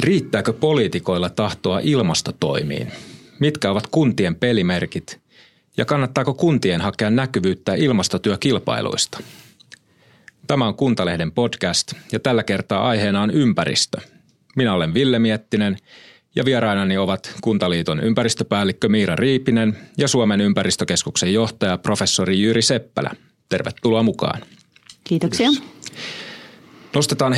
Riittääkö poliitikoilla tahtoa ilmastotoimiin? Mitkä ovat kuntien pelimerkit? Ja kannattaako kuntien hakea näkyvyyttä ilmastotyökilpailuista? Tämä on Kuntalehden podcast ja tällä kertaa aiheena on ympäristö. Minä olen Ville Miettinen ja vierainani ovat Kuntaliiton ympäristöpäällikkö Miira Riipinen ja Suomen ympäristökeskuksen johtaja professori Jyri Seppälä. Tervetuloa mukaan. Kiitoksia. Nostetaan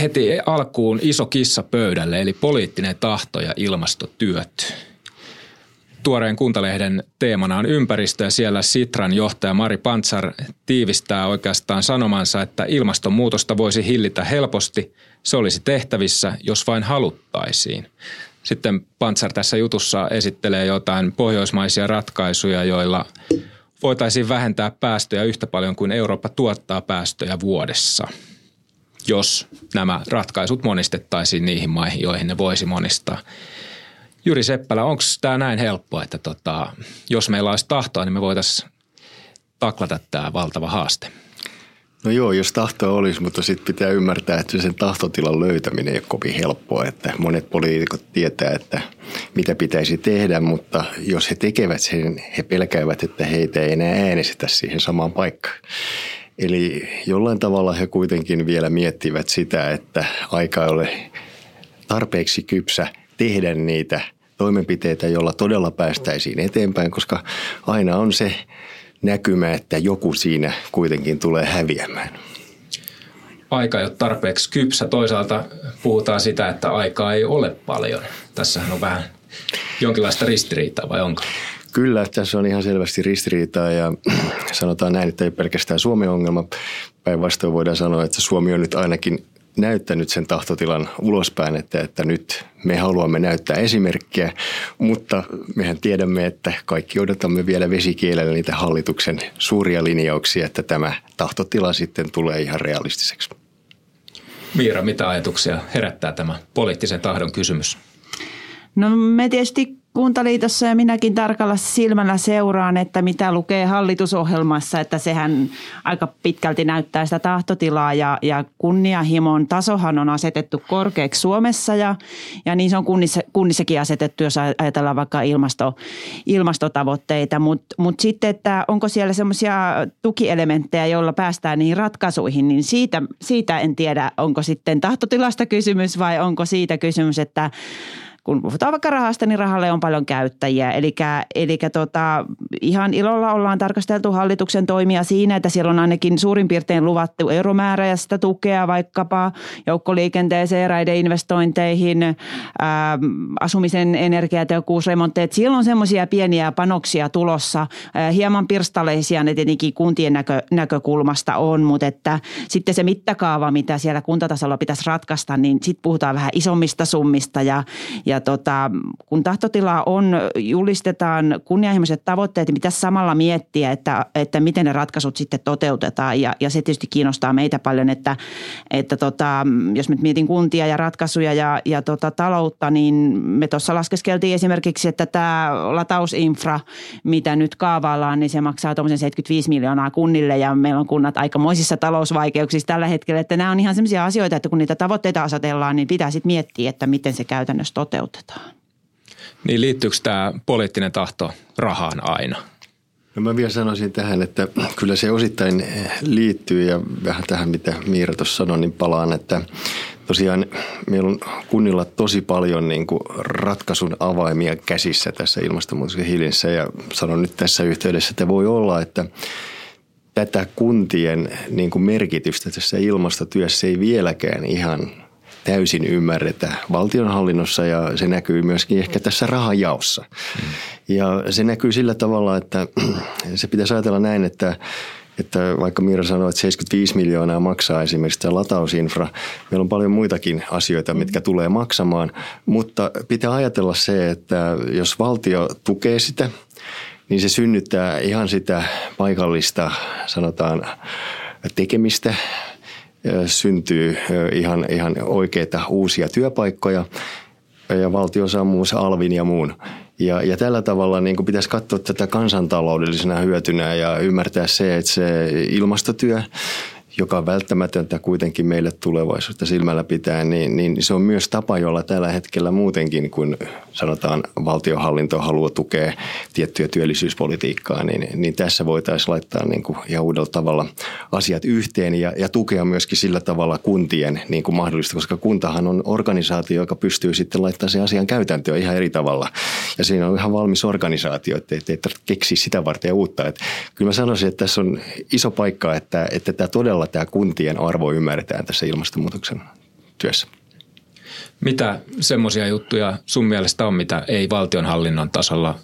heti alkuun iso kissa pöydälle, eli poliittinen tahto ja ilmastotyöt. Tuoreen Kuntalehden teemana on ympäristö ja siellä Sitran johtaja Mari Pantsar tiivistää oikeastaan sanomansa, että ilmastonmuutosta voisi hillitä helposti. Se olisi tehtävissä, jos vain haluttaisiin. Sitten Pantsar tässä jutussa esittelee jotain pohjoismaisia ratkaisuja, joilla voitaisiin vähentää päästöjä yhtä paljon kuin Eurooppa tuottaa päästöjä vuodessa – jos nämä ratkaisut monistettaisiin niihin maihin, joihin ne voisi monistaa. Juri Seppälä, onko tämä näin helppoa, että tota, jos meillä olisi tahtoa, niin me voitaisiin taklata tämä valtava haaste? No joo, jos tahtoa olisi, mutta sitten pitää ymmärtää, että sen tahtotilan löytäminen ei ole kovin helppoa. Että monet poliitikot tietää, että mitä pitäisi tehdä, mutta jos he tekevät sen, he pelkäävät, että heitä ei enää äänestetä siihen samaan paikkaan. Eli jollain tavalla he kuitenkin vielä miettivät sitä, että aika ei ole tarpeeksi kypsä tehdä niitä toimenpiteitä, joilla todella päästäisiin eteenpäin, koska aina on se näkymä, että joku siinä kuitenkin tulee häviämään. Aika ei ole tarpeeksi kypsä. Toisaalta puhutaan sitä, että aikaa ei ole paljon. Tässähän on vähän jonkinlaista ristiriitaa vai onko? Kyllä, tässä on ihan selvästi ristiriitaa ja sanotaan näin, että ei pelkästään Suomen ongelma. Päinvastoin voidaan sanoa, että Suomi on nyt ainakin näyttänyt sen tahtotilan ulospäin, että, että nyt me haluamme näyttää esimerkkiä, mutta mehän tiedämme, että kaikki odotamme vielä vesikielellä niitä hallituksen suuria linjauksia, että tämä tahtotila sitten tulee ihan realistiseksi. Miira, mitä ajatuksia herättää tämä poliittisen tahdon kysymys? No me tietysti Kuntaliitossa ja minäkin tarkalla silmällä seuraan, että mitä lukee hallitusohjelmassa, että sehän aika pitkälti näyttää sitä tahtotilaa ja, ja kunnianhimon tasohan on asetettu korkeaksi Suomessa ja, ja niin se on kunnissa, kunnissakin asetettu, jos ajatellaan vaikka ilmasto, ilmastotavoitteita, mutta mut sitten, että onko siellä semmoisia tukielementtejä, joilla päästään niihin ratkaisuihin, niin siitä, siitä en tiedä, onko sitten tahtotilasta kysymys vai onko siitä kysymys, että kun puhutaan vaikka rahasta, niin rahalle on paljon käyttäjiä. Eli, eli tota, ihan ilolla ollaan tarkasteltu hallituksen toimia siinä, että siellä on ainakin suurin piirtein luvattu euromääräistä tukea vaikkapa joukkoliikenteeseen, raideinvestointeihin, ää, asumisen energiatehokkuusremontteet. Siellä on semmoisia pieniä panoksia tulossa. Ää, hieman pirstaleisia ne tietenkin kuntien näkö, näkökulmasta on, mutta että sitten se mittakaava, mitä siellä kuntatasolla pitäisi ratkaista, niin sitten puhutaan vähän isommista summista ja, ja tota, kun tahtotila on, julistetaan kunnianhimoiset tavoitteet, niin pitäisi samalla miettiä, että, että miten ne ratkaisut sitten toteutetaan. Ja, ja se tietysti kiinnostaa meitä paljon, että, että tota, jos nyt mietin kuntia ja ratkaisuja ja, ja tota, taloutta, niin me tuossa laskeskeltiin esimerkiksi, että tämä latausinfra, mitä nyt kaavaillaan, niin se maksaa tuommoisen 75 miljoonaa kunnille ja meillä on kunnat aikamoisissa talousvaikeuksissa tällä hetkellä. Että nämä on ihan sellaisia asioita, että kun niitä tavoitteita asetellaan, niin pitää sitten miettiä, että miten se käytännössä toteutuu toteutetaan. Niin liittyykö tämä poliittinen tahto rahaan aina? No mä vielä sanoisin tähän, että kyllä se osittain liittyy ja vähän tähän mitä Miira tuossa sanoi, niin palaan, että tosiaan meillä on kunnilla tosi paljon niin kuin ratkaisun avaimia käsissä tässä ilmastonmuutoksen hillinnässä ja sanon nyt tässä yhteydessä, että voi olla, että tätä kuntien niin kuin merkitystä tässä ilmastotyössä ei vieläkään ihan täysin ymmärretä valtionhallinnossa ja se näkyy myöskin ehkä tässä rahajaossa. Mm. Ja se näkyy sillä tavalla, että se pitäisi ajatella näin, että että vaikka Miira sanoi, että 75 miljoonaa maksaa esimerkiksi tämä latausinfra, meillä on paljon muitakin asioita, mitkä tulee maksamaan, mutta pitää ajatella se, että jos valtio tukee sitä, niin se synnyttää ihan sitä paikallista, sanotaan, tekemistä, syntyy ihan, ihan oikeita uusia työpaikkoja ja valtio saa muun alvin ja muun. Ja, ja tällä tavalla niin kuin pitäisi katsoa tätä kansantaloudellisena hyötynä ja ymmärtää se, että se ilmastotyö joka on välttämätöntä kuitenkin meille tulevaisuutta silmällä pitää, niin, niin se on myös tapa, jolla tällä hetkellä muutenkin, kun sanotaan valtiohallinto haluaa tukea tiettyä työllisyyspolitiikkaa, niin, niin tässä voitaisiin laittaa niin kuin ihan uudella tavalla asiat yhteen ja, ja tukea myöskin sillä tavalla kuntien niin kuin mahdollista, koska kuntahan on organisaatio, joka pystyy sitten laittamaan sen asian käytäntöön ihan eri tavalla. Ja siinä on ihan valmis organisaatio, että ei tarvitse keksiä sitä varten uutta. Että kyllä mä sanoisin, että tässä on iso paikka, että, että tämä todella tämä kuntien arvo ymmärretään tässä ilmastonmuutoksen työssä. Mitä semmoisia juttuja sun mielestä on, mitä ei valtionhallinnon tasolla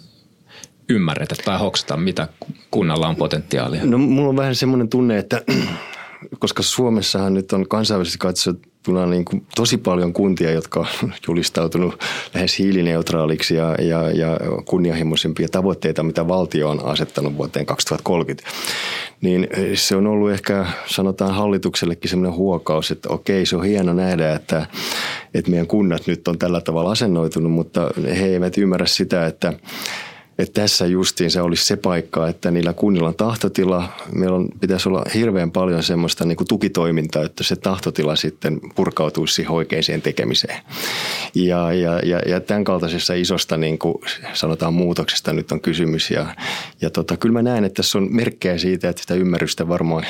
ymmärretä tai hoksata, mitä kunnalla on potentiaalia? No mulla on vähän semmoinen tunne, että koska Suomessahan nyt on kansainvälisesti katsottuna niin kuin tosi paljon kuntia, jotka on julistautunut lähes hiilineutraaliksi ja, ja, ja kunnianhimoisimpia tavoitteita, mitä valtio on asettanut vuoteen 2030. Niin se on ollut ehkä, sanotaan hallituksellekin semmoinen huokaus, että okei, se on hieno nähdä, että, että meidän kunnat nyt on tällä tavalla asennoitunut, mutta he eivät ymmärrä sitä, että että tässä justiin se olisi se paikka, että niillä kunnilla on tahtotila. Meillä on, pitäisi olla hirveän paljon semmoista niin kuin tukitoimintaa, että se tahtotila sitten purkautuisi siihen oikeaan tekemiseen. Ja, ja, ja, ja tämän kaltaisessa isosta niin kuin sanotaan muutoksesta nyt on kysymys. Ja, ja tota, kyllä mä näen, että tässä on merkkejä siitä, että sitä ymmärrystä varmaan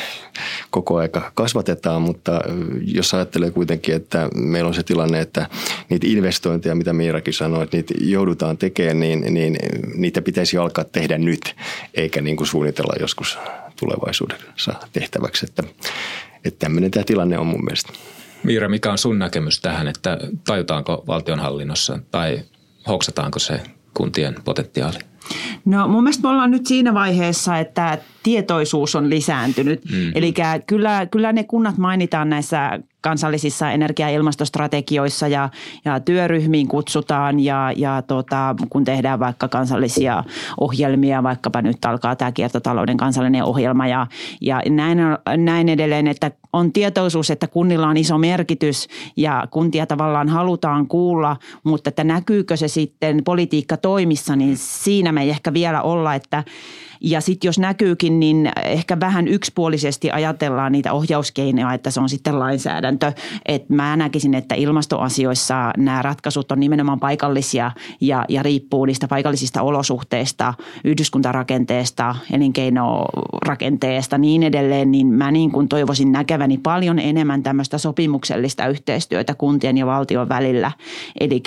koko aika kasvatetaan, mutta jos ajattelee kuitenkin, että meillä on se tilanne, että niitä investointeja, mitä Miirakin sanoi, että niitä joudutaan tekemään, niin, niin niitä niitä pitäisi alkaa tehdä nyt, eikä niin kuin suunnitella joskus tulevaisuudessa tehtäväksi. Että, että tämmöinen tämä tilanne on mun mielestä. Miira, mikä on sun näkemys tähän, että tajutaanko valtionhallinnossa tai hoksataanko se kuntien potentiaali? No mun mielestä me ollaan nyt siinä vaiheessa, että tietoisuus on lisääntynyt. Mm. Eli kyllä, kyllä ne kunnat mainitaan näissä kansallisissa energia- ja ilmastostrategioissa ja, ja työryhmiin kutsutaan ja, ja tota, kun tehdään vaikka kansallisia ohjelmia, vaikkapa nyt alkaa tämä kiertotalouden kansallinen ohjelma ja, ja näin, näin edelleen, että on tietoisuus, että kunnilla on iso merkitys ja kuntia tavallaan halutaan kuulla, mutta että näkyykö se sitten politiikka toimissa, niin siinä me ei ehkä vielä olla, että ja sitten jos näkyykin, niin ehkä vähän yksipuolisesti ajatellaan niitä ohjauskeinoja, että se on sitten lainsäädäntö. Et mä näkisin, että ilmastoasioissa nämä ratkaisut on nimenomaan paikallisia ja, ja riippuu niistä paikallisista olosuhteista, yhdyskuntarakenteesta, elinkeinorakenteesta niin edelleen, niin mä niin kuin toivoisin näkeväni paljon enemmän tämmöistä sopimuksellista yhteistyötä kuntien ja valtion välillä. Eli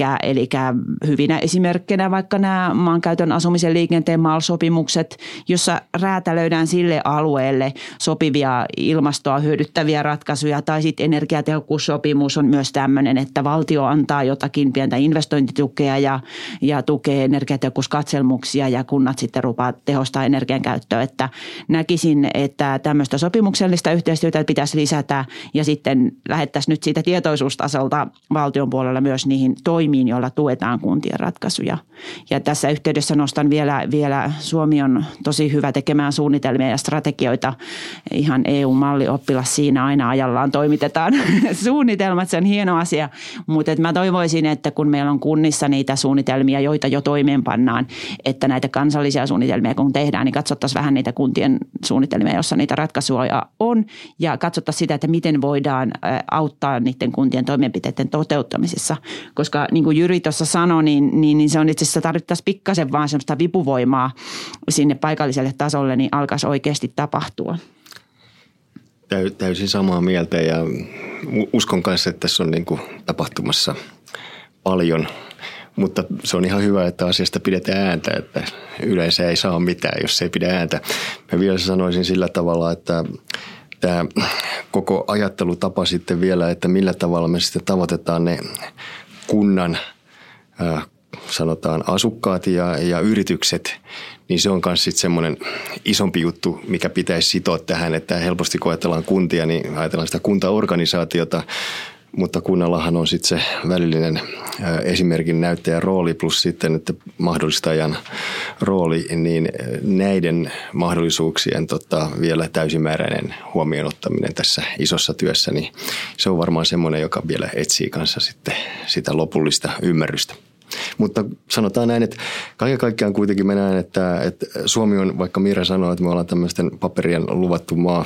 hyvinä esimerkkinä vaikka nämä maankäytön asumisen liikenteen MAL-sopimukset, jossa räätälöidään sille alueelle sopivia ilmastoa hyödyttäviä ratkaisuja. Tai sitten energiatehokkuussopimus on myös tämmöinen, että valtio antaa jotakin pientä investointitukea ja, ja tukee energiatehokkuuskatselmuksia ja kunnat sitten rupaa tehostaa energian käyttöä. Että näkisin, että tämmöistä sopimuksellista yhteistyötä pitäisi lisätä ja sitten lähettäisiin nyt siitä tietoisuustasolta valtion puolella myös niihin toimiin, joilla tuetaan kuntien ratkaisuja. Ja tässä yhteydessä nostan vielä, vielä Suomi on tosi hyvä tekemään suunnitelmia ja strategioita. Ihan EU-mallioppilas siinä aina ajallaan toimitetaan suunnitelmat, se on hieno asia. Mutta mä toivoisin, että kun meillä on kunnissa niitä suunnitelmia, joita jo toimeenpannaan, että näitä kansallisia suunnitelmia kun tehdään, niin katsottaisiin vähän niitä kuntien suunnitelmia, jossa niitä ratkaisuja on ja katsottaisiin sitä, että miten voidaan auttaa niiden kuntien toimenpiteiden toteuttamisessa. Koska niin kuin Jyri tuossa sanoi, niin, niin, niin se on itse asiassa tarvittaisiin pikkasen vaan semmoista vipuvoimaa sinne paikalliselle tasolle, niin alkaisi oikeasti tapahtua. Täysin samaa mieltä ja uskon kanssa, että tässä on niin kuin tapahtumassa paljon mutta se on ihan hyvä, että asiasta pidetään ääntä, että yleensä ei saa mitään, jos ei pidä ääntä. Mä vielä sanoisin sillä tavalla, että tämä koko ajattelutapa sitten vielä, että millä tavalla me sitten tavoitetaan ne kunnan sanotaan asukkaat ja, ja yritykset, niin se on myös sitten semmoinen isompi juttu, mikä pitäisi sitoa tähän, että helposti kun ajatellaan kuntia, niin ajatellaan sitä kuntaorganisaatiota, mutta kunnallahan on sitten se välillinen esimerkin näyttäjän rooli plus sitten että mahdollistajan rooli, niin näiden mahdollisuuksien tota, vielä täysimääräinen huomioon ottaminen tässä isossa työssä, niin se on varmaan semmoinen, joka vielä etsii kanssa sitten sitä lopullista ymmärrystä. Mutta sanotaan näin, että kaiken kaikkiaan kuitenkin mä näen, että, että Suomi on, vaikka Mira sanoo, että me ollaan tämmöisten paperien luvattu maa,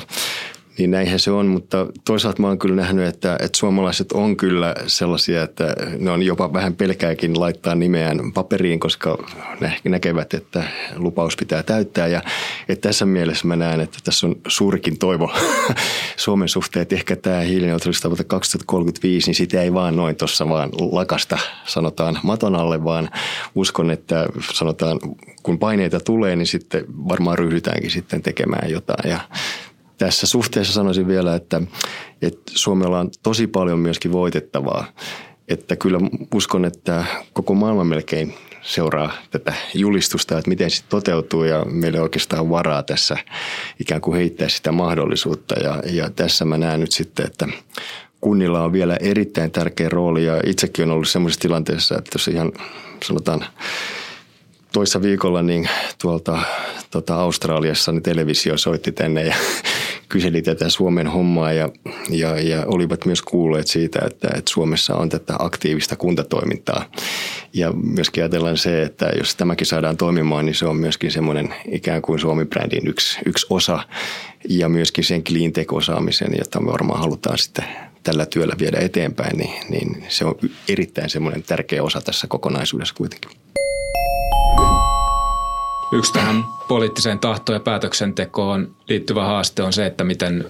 niin näinhän se on, mutta toisaalta mä oon kyllä nähnyt, että, että suomalaiset on kyllä sellaisia, että ne on jopa vähän pelkääkin laittaa nimeään paperiin, koska ne näkevät, että lupaus pitää täyttää. Ja että tässä mielessä mä näen, että tässä on suurikin toivo Suomen suhteen, että ehkä tämä hiilineutraalistavoite 2035, niin sitä ei vaan noin tuossa vaan lakasta sanotaan maton alle, vaan uskon, että sanotaan kun paineita tulee, niin sitten varmaan ryhdytäänkin sitten tekemään jotain. Ja tässä suhteessa sanoisin vielä, että, että Suomella on tosi paljon myöskin voitettavaa. Että kyllä uskon, että koko maailma melkein seuraa tätä julistusta, että miten se toteutuu ja meillä oikeastaan varaa tässä ikään kuin heittää sitä mahdollisuutta. Ja, ja tässä mä näen nyt sitten, että kunnilla on vielä erittäin tärkeä rooli ja itsekin on ollut sellaisessa tilanteessa, että jos ihan sanotaan toissa viikolla niin tuolta tota Australiassa niin televisio soitti tänne ja kyseli tätä Suomen hommaa ja, ja, ja olivat myös kuulleet siitä, että, että Suomessa on tätä aktiivista kuntatoimintaa. Ja myöskin ajatellaan se, että jos tämäkin saadaan toimimaan, niin se on myöskin semmoinen ikään kuin Suomi-brändin yksi, yksi osa ja myöskin sen cleantech-osaamisen, jota me varmaan halutaan sitten tällä työllä viedä eteenpäin, niin, niin se on erittäin semmoinen tärkeä osa tässä kokonaisuudessa kuitenkin. Yksi tähän poliittiseen tahtoon ja päätöksentekoon liittyvä haaste on se, että miten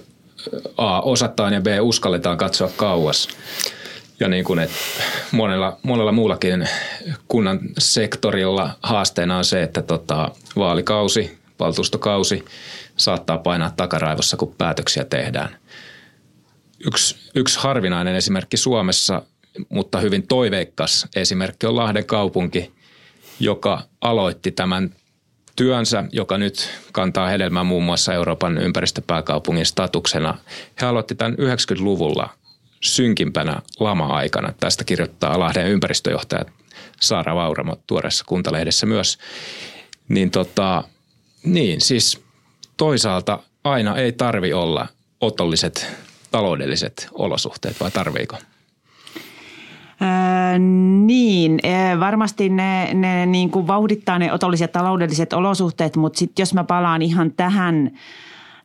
A osataan ja B uskalletaan katsoa kauas. Ja niin kuin, että monella, monella muullakin kunnan sektorilla haasteena on se, että tota, vaalikausi, valtuustokausi saattaa painaa takaraivossa, kun päätöksiä tehdään. Yksi, yksi harvinainen esimerkki Suomessa, mutta hyvin toiveikkas esimerkki on Lahden kaupunki, joka aloitti tämän työnsä, joka nyt kantaa hedelmää muun muassa Euroopan ympäristöpääkaupungin statuksena. He aloitti tämän 90-luvulla synkimpänä lama-aikana. Tästä kirjoittaa Lahden ympäristöjohtaja Saara Vauramo tuoreessa kuntalehdessä myös. Niin, tota, niin siis toisaalta aina ei tarvi olla otolliset taloudelliset olosuhteet, vai tarviiko? Öö, niin, varmasti ne, ne niin kuin vauhdittaa ne otolliset taloudelliset olosuhteet, mutta sitten jos mä palaan ihan tähän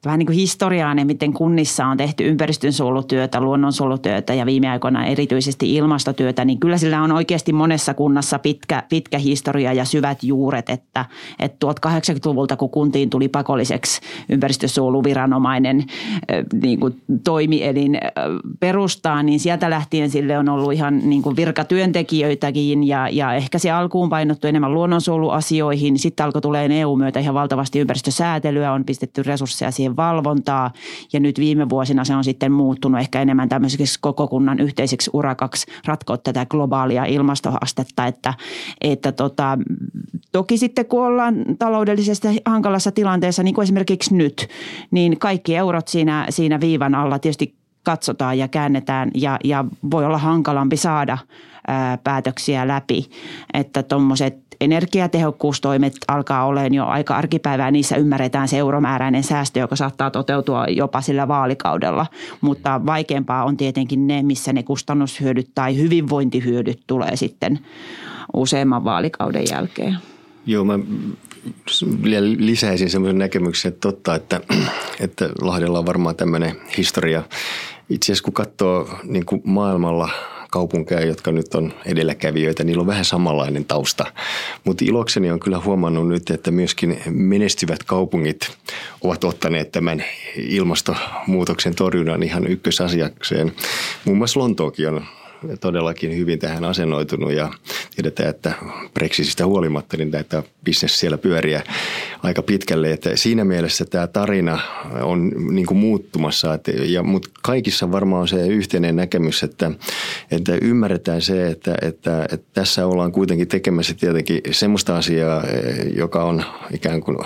vähän niin kuin historiaan miten kunnissa on tehty ympäristönsuojelutyötä, luonnonsuojelutyötä ja viime aikoina erityisesti ilmastotyötä, niin kyllä sillä on oikeasti monessa kunnassa pitkä, pitkä historia ja syvät juuret, että, että tuolta 80-luvulta, kun kuntiin tuli pakolliseksi ympäristönsuojeluviranomainen niin kuin toimielin perustaa, niin sieltä lähtien sille on ollut ihan niin kuin virkatyöntekijöitäkin ja, ja ehkä se alkuun painottu enemmän luonnonsuojeluasioihin. Sitten alkoi tulee EU-myötä ihan valtavasti ympäristösäätelyä, on pistetty resursseja siihen valvontaa ja nyt viime vuosina se on sitten muuttunut ehkä enemmän tämmöiseksi koko kunnan yhteiseksi urakaksi ratkoa tätä globaalia ilmastohaastetta, että, että tota, toki sitten kun ollaan taloudellisesti hankalassa tilanteessa, niin kuin esimerkiksi nyt, niin kaikki eurot siinä, siinä viivan alla tietysti katsotaan ja käännetään ja, ja voi olla hankalampi saada ää, päätöksiä läpi. Että tuommoiset energiatehokkuustoimet alkaa olemaan jo aika arkipäivää. Niissä ymmärretään se euromääräinen säästö, joka saattaa toteutua jopa sillä vaalikaudella. Mutta vaikeampaa on tietenkin ne, missä ne kustannushyödyt tai hyvinvointihyödyt tulee sitten useamman vaalikauden jälkeen. Joo, mä lisäisin semmoisen näkemyksen, että totta, että, että Lahdella on varmaan tämmöinen historia. Itse asiassa kun katsoo niin kuin maailmalla kaupunkeja, jotka nyt on edelläkävijöitä, niillä on vähän samanlainen tausta. Mutta ilokseni on kyllä huomannut nyt, että myöskin menestyvät kaupungit ovat ottaneet tämän ilmastonmuutoksen torjunnan ihan ykkösasiakseen. Muun muassa Lontookin on todellakin hyvin tähän asennoitunut ja tiedetään, että Brexitistä huolimatta niin tämä bisnes siellä pyöriä aika pitkälle. Että siinä mielessä tämä tarina on niin kuin muuttumassa, että, ja, mutta kaikissa varmaan on se yhteinen näkemys, että, että ymmärretään se, että, että, että tässä ollaan kuitenkin tekemässä tietenkin semmoista asiaa, joka on ikään kuin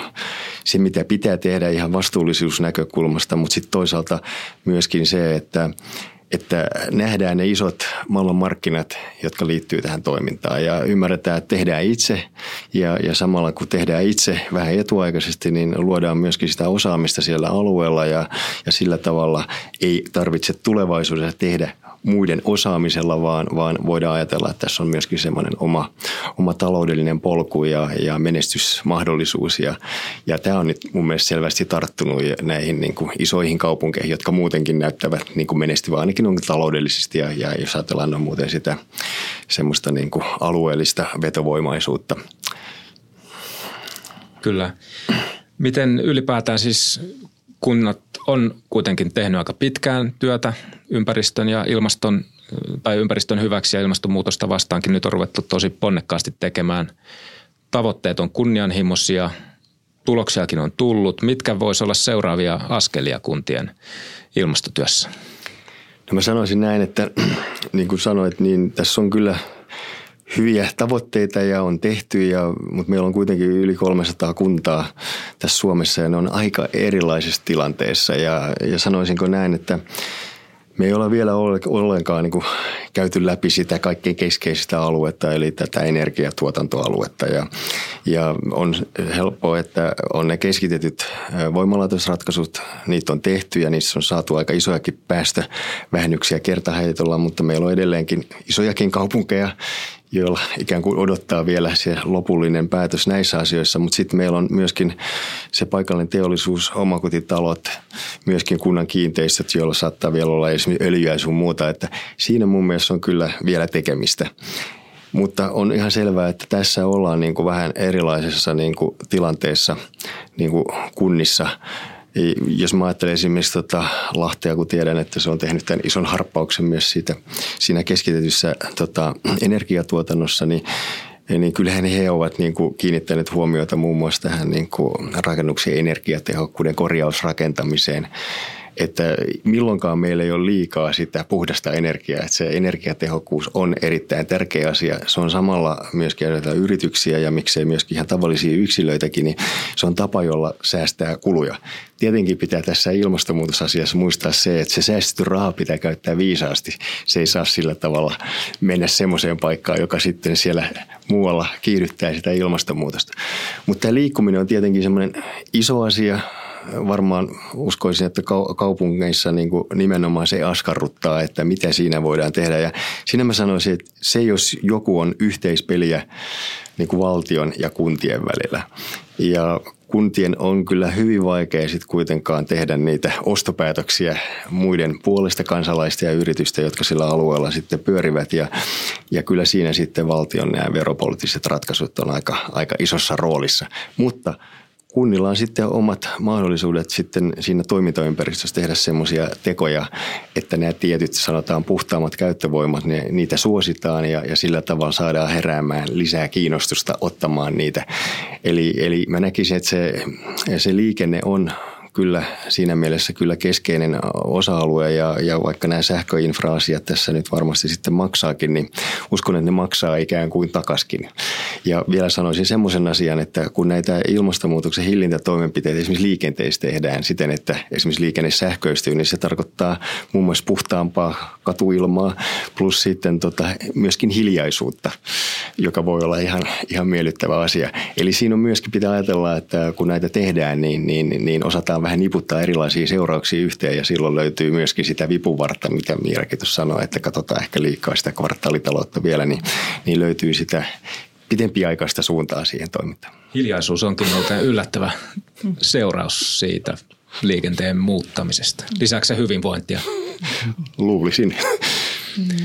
se, mitä pitää tehdä ihan vastuullisuusnäkökulmasta, mutta sitten toisaalta myöskin se, että että nähdään ne isot maailmanmarkkinat, jotka liittyy tähän toimintaan. Ja ymmärretään, että tehdään itse. Ja, ja samalla kun tehdään itse vähän etuaikaisesti, niin luodaan myöskin sitä osaamista siellä alueella. Ja, ja sillä tavalla ei tarvitse tulevaisuudessa tehdä muiden osaamisella, vaan, vaan voidaan ajatella, että tässä on myöskin semmoinen oma, oma taloudellinen polku ja, ja menestysmahdollisuus. Ja, ja tämä on nyt mun mielestä selvästi tarttunut näihin niin kuin isoihin kaupunkeihin, jotka muutenkin näyttävät niin kuin menestyvää ainakin on taloudellisesti ja, ja jos ajatellaan on muuten sitä semmoista niin kuin alueellista vetovoimaisuutta. Kyllä. Miten ylipäätään siis kunnat on kuitenkin tehnyt aika pitkään työtä ympäristön ja ilmaston tai ympäristön hyväksi ja ilmastonmuutosta vastaankin nyt on ruvettu tosi ponnekkaasti tekemään. Tavoitteet on kunnianhimoisia, tuloksiakin on tullut. Mitkä voisi olla seuraavia askelia kuntien ilmastotyössä? No mä sanoisin näin, että niin kuin sanoit, niin tässä on kyllä – hyviä tavoitteita ja on tehty, ja, mutta meillä on kuitenkin yli 300 kuntaa tässä Suomessa ja ne on aika erilaisessa tilanteessa. Ja, ja sanoisinko näin, että me ei ole vielä ollenkaan niin kuin käyty läpi sitä kaikkein keskeistä aluetta, eli tätä energiatuotantoaluetta. Ja, ja on helppoa, että on ne keskitetyt voimalaitosratkaisut, niitä on tehty ja niissä on saatu aika isojakin päästövähennyksiä kertaheitolla, mutta meillä on edelleenkin isojakin kaupunkeja, joilla ikään kuin odottaa vielä se lopullinen päätös näissä asioissa. Mutta sitten meillä on myöskin se paikallinen teollisuus, omakotitalot, myöskin kunnan kiinteistöt, joilla saattaa vielä olla esimerkiksi öljyä ja sun muuta. Että siinä mun mielestä on kyllä vielä tekemistä. Mutta on ihan selvää, että tässä ollaan niin kuin vähän erilaisessa niin kuin tilanteessa niin kuin kunnissa – jos mä ajattelen esimerkiksi tota Lahtea, kun tiedän, että se on tehnyt tämän ison harppauksen myös siitä, siinä keskitetyssä tota, energiatuotannossa, niin niin kyllähän he ovat niin kuin kiinnittäneet huomiota muun muassa tähän niin kuin rakennuksien energiatehokkuuden korjausrakentamiseen että milloinkaan meillä ei ole liikaa sitä puhdasta energiaa. Että se energiatehokkuus on erittäin tärkeä asia. Se on samalla myöskin yrityksiä ja miksei myöskin ihan tavallisia yksilöitäkin, niin se on tapa, jolla säästää kuluja. Tietenkin pitää tässä ilmastonmuutosasiassa muistaa se, että se säästetty raha pitää käyttää viisaasti. Se ei saa sillä tavalla mennä semmoiseen paikkaan, joka sitten siellä muualla kiihdyttää sitä ilmastonmuutosta. Mutta tämä liikkuminen on tietenkin semmoinen iso asia, varmaan uskoisin, että kaupungeissa niin kuin nimenomaan se askarruttaa, että mitä siinä voidaan tehdä. Ja siinä mä sanoisin, että se jos joku on yhteispeliä niin kuin valtion ja kuntien välillä. Ja kuntien on kyllä hyvin vaikea sitten kuitenkaan tehdä niitä ostopäätöksiä muiden puolesta kansalaista ja yritystä, jotka sillä alueella sitten pyörivät. Ja, ja kyllä siinä sitten valtion nämä veropoliittiset ratkaisut on aika, aika isossa roolissa. Mutta – kunnilla on sitten omat mahdollisuudet sitten siinä toimintaympäristössä tehdä semmoisia tekoja, että nämä tietyt sanotaan puhtaammat käyttövoimat, ne, niitä suositaan ja, ja sillä tavalla saadaan heräämään lisää kiinnostusta ottamaan niitä. Eli, eli mä näkisin, että se, se liikenne on kyllä siinä mielessä kyllä keskeinen osa-alue ja, ja vaikka nämä sähköinfraasiat tässä nyt varmasti sitten maksaakin, niin uskon, että ne maksaa ikään kuin takaskin. Ja vielä sanoisin semmoisen asian, että kun näitä ilmastonmuutoksen hillintätoimenpiteitä esimerkiksi liikenteessä tehdään siten, että esimerkiksi liikenne sähköistyy, niin se tarkoittaa muun muassa puhtaampaa katuilmaa plus sitten tota, myöskin hiljaisuutta, joka voi olla ihan, ihan miellyttävä asia. Eli siinä on myöskin pitää ajatella, että kun näitä tehdään, niin, niin, niin osataan vähän niputtaa erilaisia seurauksia yhteen ja silloin löytyy myöskin sitä vipuvartta, mitä Miirakin tuossa sanoi, että katsotaan ehkä liikaa sitä kvartaalitaloutta vielä, niin, niin löytyy sitä pitempiaikaista suuntaa siihen toimintaan. Hiljaisuus onkin muuten yllättävä seuraus siitä liikenteen muuttamisesta. Lisäksi se hyvinvointia. Luulisin.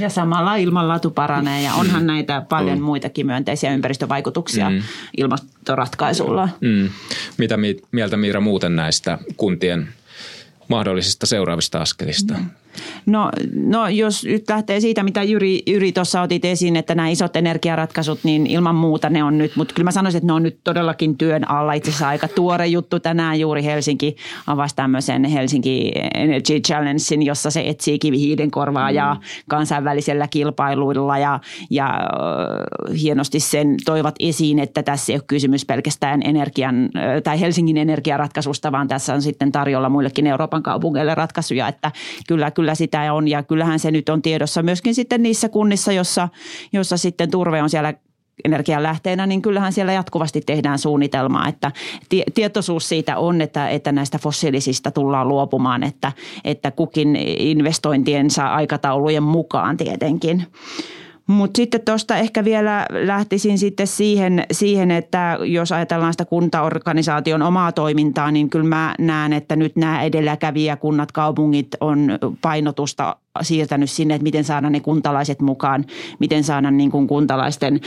Ja samalla ilmanlaatu paranee ja onhan näitä paljon mm. muitakin myönteisiä ympäristövaikutuksia mm. ilmastoratkaisulla. Mm. Mitä mieltä Miira muuten näistä kuntien mahdollisista seuraavista askelista? Mm. No, no jos nyt lähtee siitä, mitä Jyri, Jyri tuossa otit esiin, että nämä isot energiaratkaisut, niin ilman muuta ne on nyt, mutta kyllä mä sanoisin, että ne on nyt todellakin työn alla. Itse asiassa aika tuore juttu tänään juuri Helsinki avasi tämmöisen Helsinki Energy Challengein, jossa se etsii kivihiiden korvaajaa mm. kansainvälisellä kilpailuilla ja, ja äh, hienosti sen toivat esiin, että tässä ei ole kysymys pelkästään energian tai Helsingin energiaratkaisusta, vaan tässä on sitten tarjolla muillekin Euroopan kaupungeille ratkaisuja, että kyllä kyllä sitä on ja kyllähän se nyt on tiedossa myöskin sitten niissä kunnissa, jossa, jossa sitten turve on siellä energialähteenä, niin kyllähän siellä jatkuvasti tehdään suunnitelmaa, että tietoisuus siitä on, että, että näistä fossiilisista tullaan luopumaan, että, että kukin investointiensa aikataulujen mukaan tietenkin. Mutta sitten tuosta ehkä vielä lähtisin sitten siihen, siihen, että jos ajatellaan sitä kuntaorganisaation omaa toimintaa, niin kyllä mä näen, että nyt nämä edelläkävijäkunnat, kaupungit on painotusta siirtänyt sinne, että miten saada ne kuntalaiset mukaan, miten saada niin kuin kuntalaisten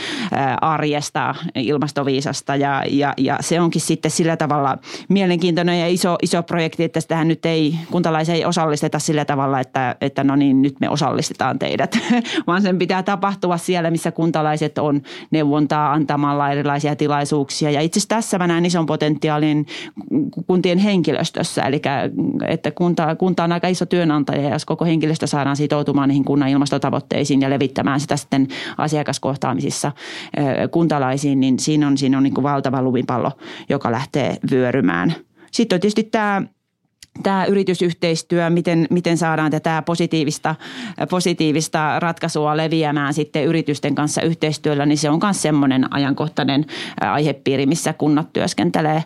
arjesta ilmastoviisasta ja, ja, ja se onkin sitten sillä tavalla mielenkiintoinen ja iso, iso projekti, että tähän nyt ei, kuntalaisia ei osallisteta sillä tavalla, että, että no niin, nyt me osallistetaan teidät, vaan sen pitää tapahtua siellä, missä kuntalaiset on neuvontaa antamalla erilaisia tilaisuuksia. Ja itse asiassa tässä mä näen ison potentiaalin kuntien henkilöstössä, eli että kunta, kunta on aika iso työnantaja ja jos koko henkilöstö saadaan sitoutumaan niihin kunnan ilmastotavoitteisiin ja levittämään sitä sitten asiakaskohtaamisissa kuntalaisiin, niin siinä on, siinä on niin kuin valtava lumipallo, joka lähtee vyörymään. Sitten on tietysti tämä tämä yritysyhteistyö, miten, miten saadaan tätä positiivista, positiivista ratkaisua leviämään sitten yritysten kanssa yhteistyöllä, niin se on myös semmoinen ajankohtainen aihepiiri, missä kunnat työskentelee.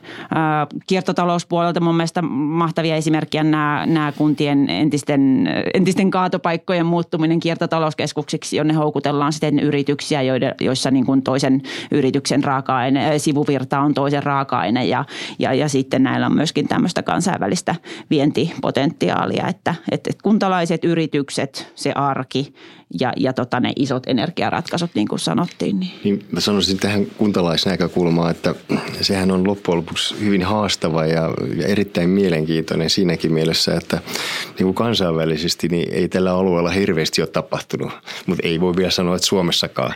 Kiertotalouspuolelta mun mielestä mahtavia esimerkkejä nämä, nämä kuntien entisten, entisten kaatopaikkojen muuttuminen kiertotalouskeskuksiksi, jonne houkutellaan sitten yrityksiä, joissa niin kuin toisen yrityksen raaka-aine, sivuvirta on toisen raaka-aine ja, ja, ja sitten näillä on myöskin tämmöistä kansainvälistä vientipotentiaalia, että, että kuntalaiset yritykset, se arki ja, ja tota ne isot energiaratkaisut, niin kuin sanottiin. Niin. Niin mä sanoisin tähän kuntalaisnäkökulmaan, että sehän on loppujen lopuksi hyvin haastava ja, ja erittäin mielenkiintoinen siinäkin mielessä, että niin kuin kansainvälisesti niin ei tällä alueella hirveästi ole tapahtunut, mutta ei voi vielä sanoa, että Suomessakaan.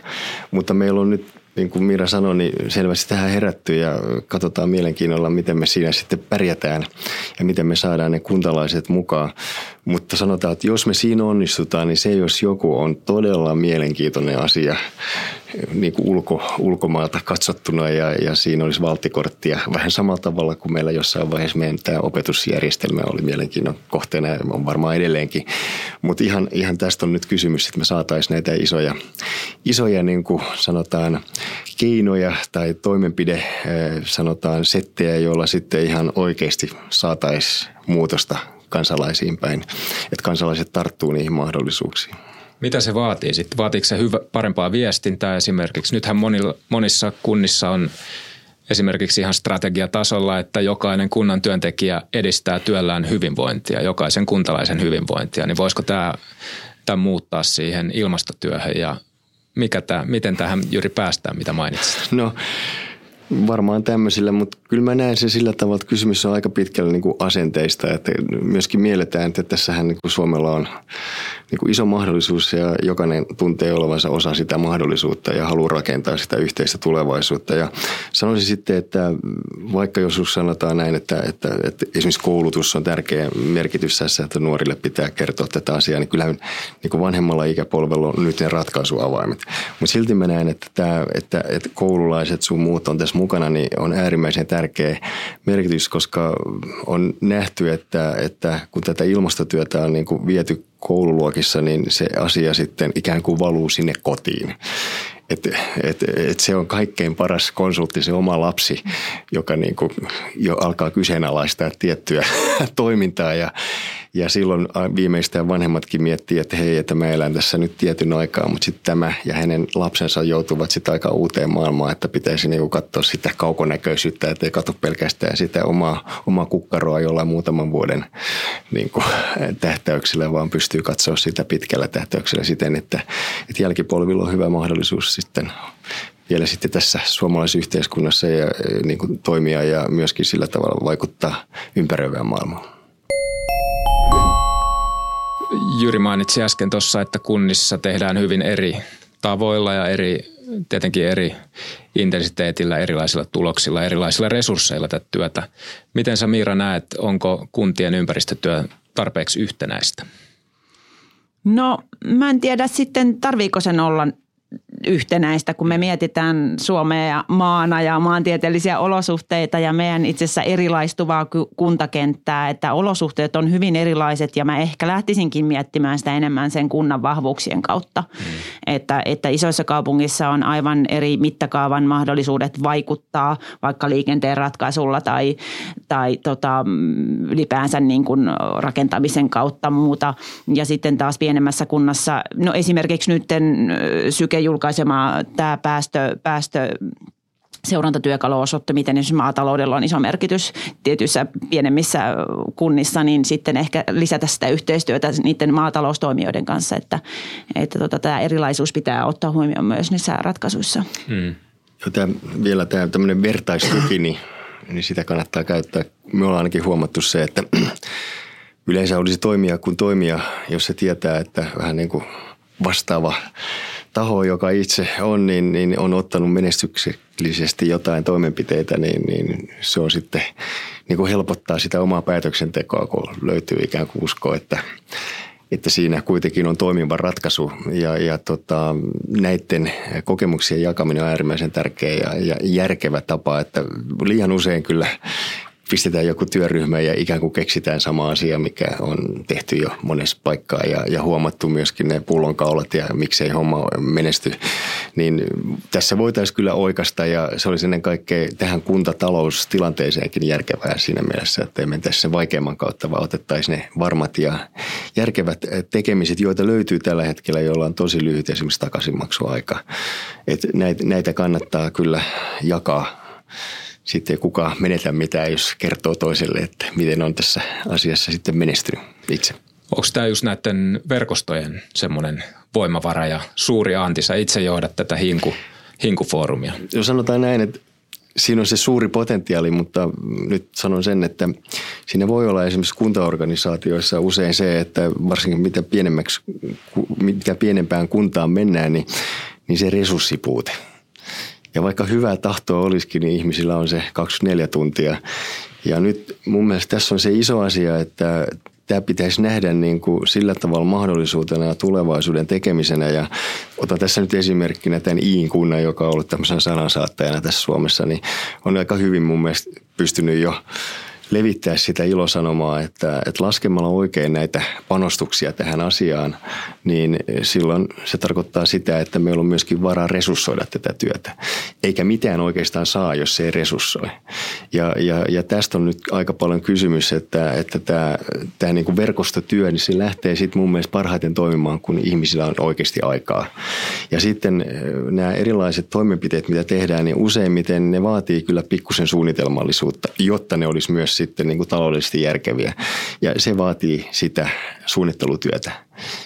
Mutta meillä on nyt niin kuin Mira sanoi, niin selvästi tähän herätty ja katsotaan mielenkiinnolla, miten me siinä sitten pärjätään ja miten me saadaan ne kuntalaiset mukaan. Mutta sanotaan, että jos me siinä onnistutaan, niin se jos joku on todella mielenkiintoinen asia niin kuin ulko, ulkomaalta katsottuna ja, ja siinä olisi valtikorttia. Vähän samalla tavalla kuin meillä jossain vaiheessa meidän tämä opetusjärjestelmä oli mielenkiinnon kohteena ja on varmaan edelleenkin. Mutta ihan, ihan tästä on nyt kysymys, että me saataisiin näitä isoja, isoja niin kuin sanotaan keinoja tai toimenpide, eh, sanotaan settejä, joilla sitten ihan oikeasti saataisiin muutosta kansalaisiin päin, että kansalaiset tarttuu niihin mahdollisuuksiin. Mitä se vaatii sitten? Vaatiiko se hyvä, parempaa viestintää esimerkiksi? Nythän monilla, monissa kunnissa on esimerkiksi ihan strategiatasolla, että jokainen kunnan työntekijä edistää työllään hyvinvointia, jokaisen kuntalaisen hyvinvointia. Niin voisiko tämä, tämä muuttaa siihen ilmastotyöhön ja mikä tämä, miten tähän juuri päästään, mitä mainitsit? No Varmaan tämmöisillä, mutta kyllä mä näen sen sillä tavalla, että kysymys on aika pitkällä niin kuin asenteista, että myöskin mielletään, että tässähän niin kuin Suomella on niin kuin iso mahdollisuus ja jokainen tuntee olevansa osa sitä mahdollisuutta ja haluaa rakentaa sitä yhteistä tulevaisuutta. Ja sanoisin sitten, että vaikka joskus sanotaan näin, että, että, että esimerkiksi koulutus on tärkeä merkitys tässä, että nuorille pitää kertoa tätä asiaa, niin kyllähän niin kuin vanhemmalla ikäpolvella on nyt ne ratkaisuavaimet. Mutta silti mä näen, että, tämä, että, että koululaiset sun muut on tässä mukana, niin on äärimmäisen tärkeä merkitys, koska on nähty, että, että kun tätä ilmastotyötä on niin kuin viety koululuokissa, niin se asia sitten ikään kuin valuu sinne kotiin. Et, et, et se on kaikkein paras konsultti, se oma lapsi, joka niin kuin jo alkaa kyseenalaistaa tiettyä toimintaa ja, ja silloin viimeistään vanhemmatkin miettii, että hei, että mä elän tässä nyt tietyn aikaa, mutta sitten tämä ja hänen lapsensa joutuvat sitten aika uuteen maailmaan, että pitäisi niinku katsoa sitä kaukonäköisyyttä, ettei katso pelkästään sitä omaa, omaa kukkaroa jollain muutaman vuoden niinku, tähtäyksellä, vaan pystyy katsoa sitä pitkällä tähtäyksellä siten, että, että jälkipolvilla on hyvä mahdollisuus sitten vielä sitten tässä suomalaisessa yhteiskunnassa ja, niin kuin toimia ja myöskin sillä tavalla vaikuttaa ympäröivään maailmaan. Jyri mainitsi äsken tuossa, että kunnissa tehdään hyvin eri tavoilla ja eri, tietenkin eri intensiteetillä, erilaisilla tuloksilla, erilaisilla resursseilla tätä työtä. Miten sä Miira näet, onko kuntien ympäristötyö tarpeeksi yhtenäistä? No mä en tiedä sitten, tarviiko sen olla yhtenäistä, kun me mietitään Suomea maana ja maantieteellisiä olosuhteita ja meidän itse asiassa erilaistuvaa kuntakenttää, että olosuhteet on hyvin erilaiset ja mä ehkä lähtisinkin miettimään sitä enemmän sen kunnan vahvuuksien kautta. Mm. Että, että isoissa kaupungissa on aivan eri mittakaavan mahdollisuudet vaikuttaa vaikka liikenteen ratkaisulla tai, tai tota, ylipäänsä niin kuin rakentamisen kautta muuta. Ja sitten taas pienemmässä kunnassa, no esimerkiksi nyt Syke julkaisema tämä päästö, päästö seurantatyökalu osoitti, miten esimerkiksi maataloudella on iso merkitys tietyissä pienemmissä kunnissa, niin sitten ehkä lisätä sitä yhteistyötä niiden maataloustoimijoiden kanssa, että, että tota, tämä erilaisuus pitää ottaa huomioon myös niissä ratkaisuissa. Hmm. Tämä, vielä tämä tämmöinen vertaistuki, niin, niin sitä kannattaa käyttää. Me ollaan ainakin huomattu se, että yleensä olisi toimia kuin toimia, jos se tietää, että vähän niin kuin vastaava taho, joka itse on, niin, niin on ottanut menestyksellisesti jotain toimenpiteitä, niin, niin se on sitten niin kuin helpottaa sitä omaa päätöksentekoa, kun löytyy ikään kuin usko, että, että siinä kuitenkin on toimiva ratkaisu. Ja, ja tota, näiden kokemuksien jakaminen on äärimmäisen tärkeä ja, ja järkevä tapa, että liian usein kyllä pistetään joku työryhmä ja ikään kuin keksitään sama asia, mikä on tehty jo monessa paikkaa ja, ja huomattu myöskin ne pullonkaulat ja miksei homma menesty. Niin tässä voitaisiin kyllä oikasta ja se olisi ennen kaikkea tähän kuntataloustilanteeseenkin järkevää siinä mielessä, että ei mentäisi sen vaikeamman kautta, vaan otettaisiin ne varmat ja järkevät tekemiset, joita löytyy tällä hetkellä, joilla on tosi lyhyt esimerkiksi takaisinmaksuaika. Et näitä, näitä kannattaa kyllä jakaa sitten ei kukaan menetä mitään, jos kertoo toiselle, että miten on tässä asiassa sitten menestynyt itse. Onko tämä just näiden verkostojen semmoinen voimavara ja suuri anti? Sä itse johdat tätä hinku, hinkufoorumia. Jos sanotaan näin, että siinä on se suuri potentiaali, mutta nyt sanon sen, että siinä voi olla esimerkiksi kuntaorganisaatioissa usein se, että varsinkin mitä, pienemmäksi, mitä pienempään kuntaan mennään, niin, niin se resurssipuute – ja vaikka hyvää tahtoa olisikin, niin ihmisillä on se 24 tuntia. Ja nyt mun mielestä tässä on se iso asia, että tämä pitäisi nähdä niin kuin sillä tavalla mahdollisuutena ja tulevaisuuden tekemisenä. Ja otan tässä nyt esimerkkinä tämän Iin kunnan, joka on ollut tämmöisen sanansaattajana tässä Suomessa, niin on aika hyvin mun mielestä pystynyt jo levittää sitä ilosanomaa, että, että laskemalla oikein näitä panostuksia tähän asiaan, niin silloin se tarkoittaa sitä, että meillä on myöskin varaa resurssoida tätä työtä. Eikä mitään oikeastaan saa, jos se ei resurssoi. Ja, ja, ja tästä on nyt aika paljon kysymys, että, että tämä, tämä niin kuin verkostotyö, niin se lähtee sitten mun mielestä parhaiten toimimaan, kun ihmisillä on oikeasti aikaa. Ja sitten eh, nämä erilaiset toimenpiteet, mitä tehdään, niin useimmiten ne vaatii kyllä pikkusen suunnitelmallisuutta, jotta ne olisi myös sitten niin kuin taloudellisesti järkeviä. Ja se vaatii sitä suunnittelutyötä.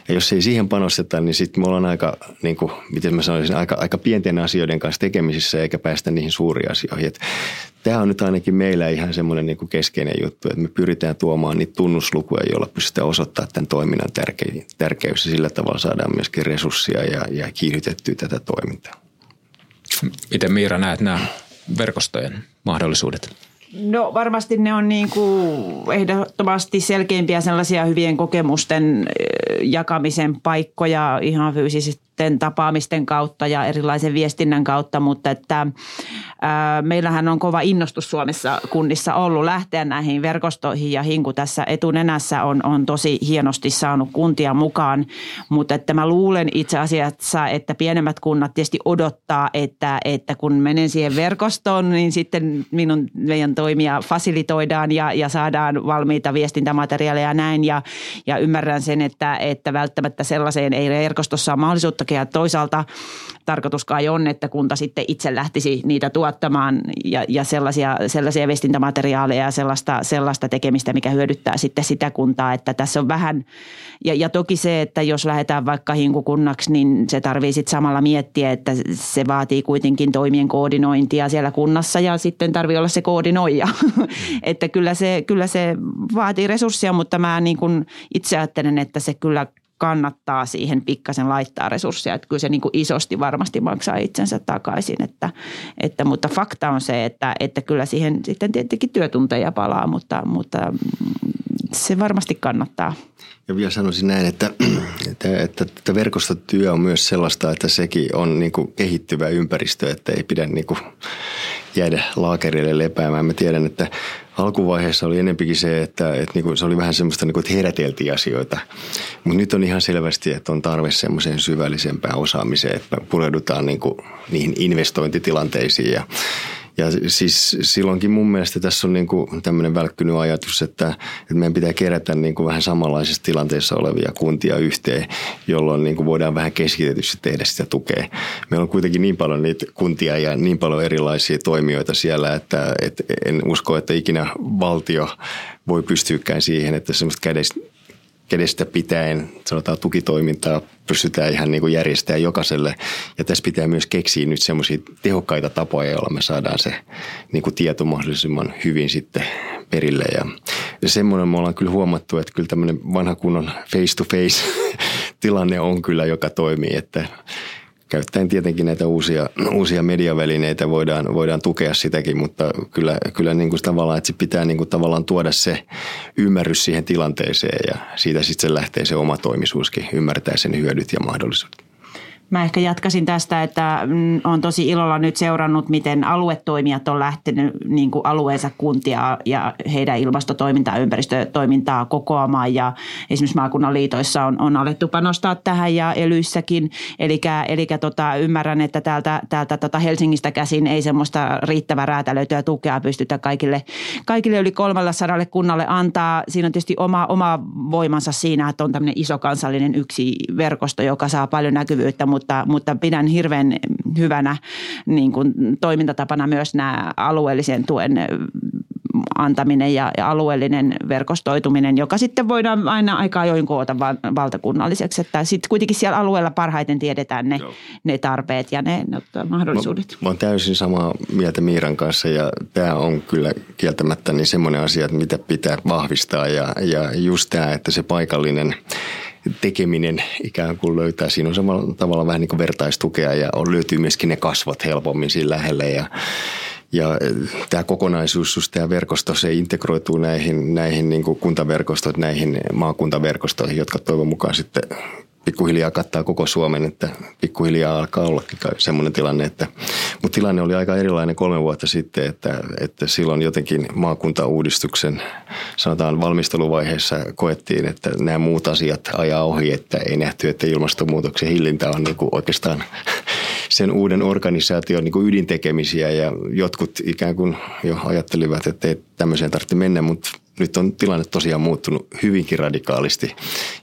Ja jos ei siihen panosteta, niin sitten me ollaan aika, niin kuin, miten mä sanoisin, aika, aika pienten asioiden kanssa tekemisissä eikä päästä niihin suuriin asioihin. Tämä on nyt ainakin meillä ihan semmoinen niin keskeinen juttu, että me pyritään tuomaan niitä tunnuslukuja, joilla pystytään osoittamaan tämän toiminnan tärkeys ja sillä tavalla saadaan myöskin resursseja ja, ja kiihdytettyä tätä toimintaa. Miten Miira näet nämä verkostojen mahdollisuudet? No varmasti ne on niin kuin ehdottomasti selkeimpiä sellaisia hyvien kokemusten eh, jakamisen paikkoja ihan fyysisesti sitten tapaamisten kautta ja erilaisen viestinnän kautta, mutta että ää, meillähän on kova innostus Suomessa kunnissa ollut lähteä näihin verkostoihin ja Hinku tässä etunenässä on, on tosi hienosti saanut kuntia mukaan, mutta että mä luulen itse asiassa, että pienemmät kunnat tietysti odottaa, että, että kun menen siihen verkostoon, niin sitten minun meidän toimia fasilitoidaan ja, ja saadaan valmiita viestintämateriaaleja ja näin. Ja, ja ymmärrän sen, että, että välttämättä sellaiseen ei verkostossa ole mahdollisuutta ja toisaalta tarkoitus kai on, että kunta sitten itse lähtisi niitä tuottamaan ja, ja sellaisia, sellaisia viestintämateriaaleja ja sellaista, sellaista tekemistä, mikä hyödyttää sitten sitä kuntaa, että tässä on vähän ja, ja toki se, että jos lähdetään vaikka hinkukunnaksi, niin se tarvii sitten samalla miettiä, että se vaatii kuitenkin toimien koordinointia siellä kunnassa ja sitten tarvii olla se koordinoija. että kyllä se, kyllä se vaatii resursseja, mutta mä niin kuin itse ajattelen, että se kyllä kannattaa siihen pikkasen laittaa resursseja. Että kyllä se niin kuin isosti varmasti maksaa itsensä takaisin. Että, että, mutta fakta on se, että, että kyllä siihen sitten tietenkin työtunteja palaa, mutta, mutta se varmasti kannattaa. Ja vielä sanoisin näin, että, että, että, että verkostotyö on myös sellaista, että sekin on niin kuin kehittyvä ympäristö, että ei pidä niin kuin jäädä laakerille lepäämään. Mä tiedän, että alkuvaiheessa oli enempikin se, että, että niin kuin se oli vähän semmoista, niin kuin, että heräteltiin asioita. Mutta nyt on ihan selvästi, että on tarve semmoiseen syvällisempään osaamiseen, että pureudutaan niin kuin niihin investointitilanteisiin ja ja siis silloinkin mun mielestä tässä on niin kuin tämmöinen välkkynyt ajatus, että, että meidän pitää kerätä niin kuin vähän samanlaisessa tilanteessa olevia kuntia yhteen, jolloin niin kuin voidaan vähän keskitetysti tehdä sitä tukea. Meillä on kuitenkin niin paljon niitä kuntia ja niin paljon erilaisia toimijoita siellä, että, että en usko, että ikinä valtio voi pystyykään siihen, että semmoista kädestä kädestä pitäen sanotaan tukitoimintaa pystytään ihan niin kuin järjestämään jokaiselle. Ja tässä pitää myös keksiä nyt semmoisia tehokkaita tapoja, joilla me saadaan se niin kuin tieto mahdollisimman hyvin sitten perille. Ja, ja semmoinen me ollaan kyllä huomattu, että kyllä tämmöinen vanha kunnon face-to-face tilanne on kyllä, joka toimii, että käyttäen tietenkin näitä uusia, uusia mediavälineitä voidaan, voidaan tukea sitäkin, mutta kyllä, kyllä niin kuin tavallaan, että pitää niin kuin tavallaan tuoda se ymmärrys siihen tilanteeseen ja siitä sitten se lähtee se oma toimisuuskin, ymmärtää sen hyödyt ja mahdollisuudet. Mä ehkä jatkasin tästä, että mm, on tosi ilolla nyt seurannut, miten aluetoimijat on lähtenyt niin kuin alueensa kuntia ja heidän ilmastotoimintaa, ympäristötoimintaa kokoamaan. Ja esimerkiksi maakunnan liitoissa on, on alettu panostaa tähän ja elyissäkin. Eli, eli tota, ymmärrän, että täältä, täältä tota Helsingistä käsin ei semmoista riittävää räätälöityä tukea pystytä kaikille, kaikille yli 300 kunnalle antaa. Siinä on tietysti oma, oma voimansa siinä, että on tämmöinen iso kansallinen yksi verkosto, joka saa paljon näkyvyyttä, mutta, mutta pidän hirveän hyvänä niin kuin toimintatapana myös nämä alueellisen tuen antaminen ja, ja alueellinen verkostoituminen, joka sitten voidaan aina aika ajoin koota valtakunnalliseksi. Että sitten kuitenkin siellä alueella parhaiten tiedetään ne, ne tarpeet ja ne, ne mahdollisuudet. Mä, mä olen täysin samaa mieltä Miiran kanssa ja tämä on kyllä kieltämättä niin semmoinen asia, että mitä pitää vahvistaa ja, ja just tämä, että se paikallinen – tekeminen ikään kuin löytää. Siinä on samalla tavalla vähän niin kuin vertaistukea ja on, löytyy myöskin ne kasvot helpommin siinä lähelle ja ja tämä kokonaisuus, tämä verkosto, se integroituu näihin, näihin niin kuin näihin maakuntaverkostoihin, jotka toivon mukaan sitten pikkuhiljaa kattaa koko Suomen, että pikkuhiljaa alkaa ollakin semmoinen tilanne, että, mutta tilanne oli aika erilainen kolme vuotta sitten, että, että silloin jotenkin maakuntauudistuksen sanotaan valmisteluvaiheessa koettiin, että nämä muut asiat ajaa ohi, että ei nähty, että ilmastonmuutoksen hillintä on niin kuin oikeastaan sen uuden organisaation niin ydintekemisiä ja jotkut ikään kuin jo ajattelivat, että ei tämmöiseen tarvitse mennä, mutta nyt on tilanne tosiaan muuttunut hyvinkin radikaalisti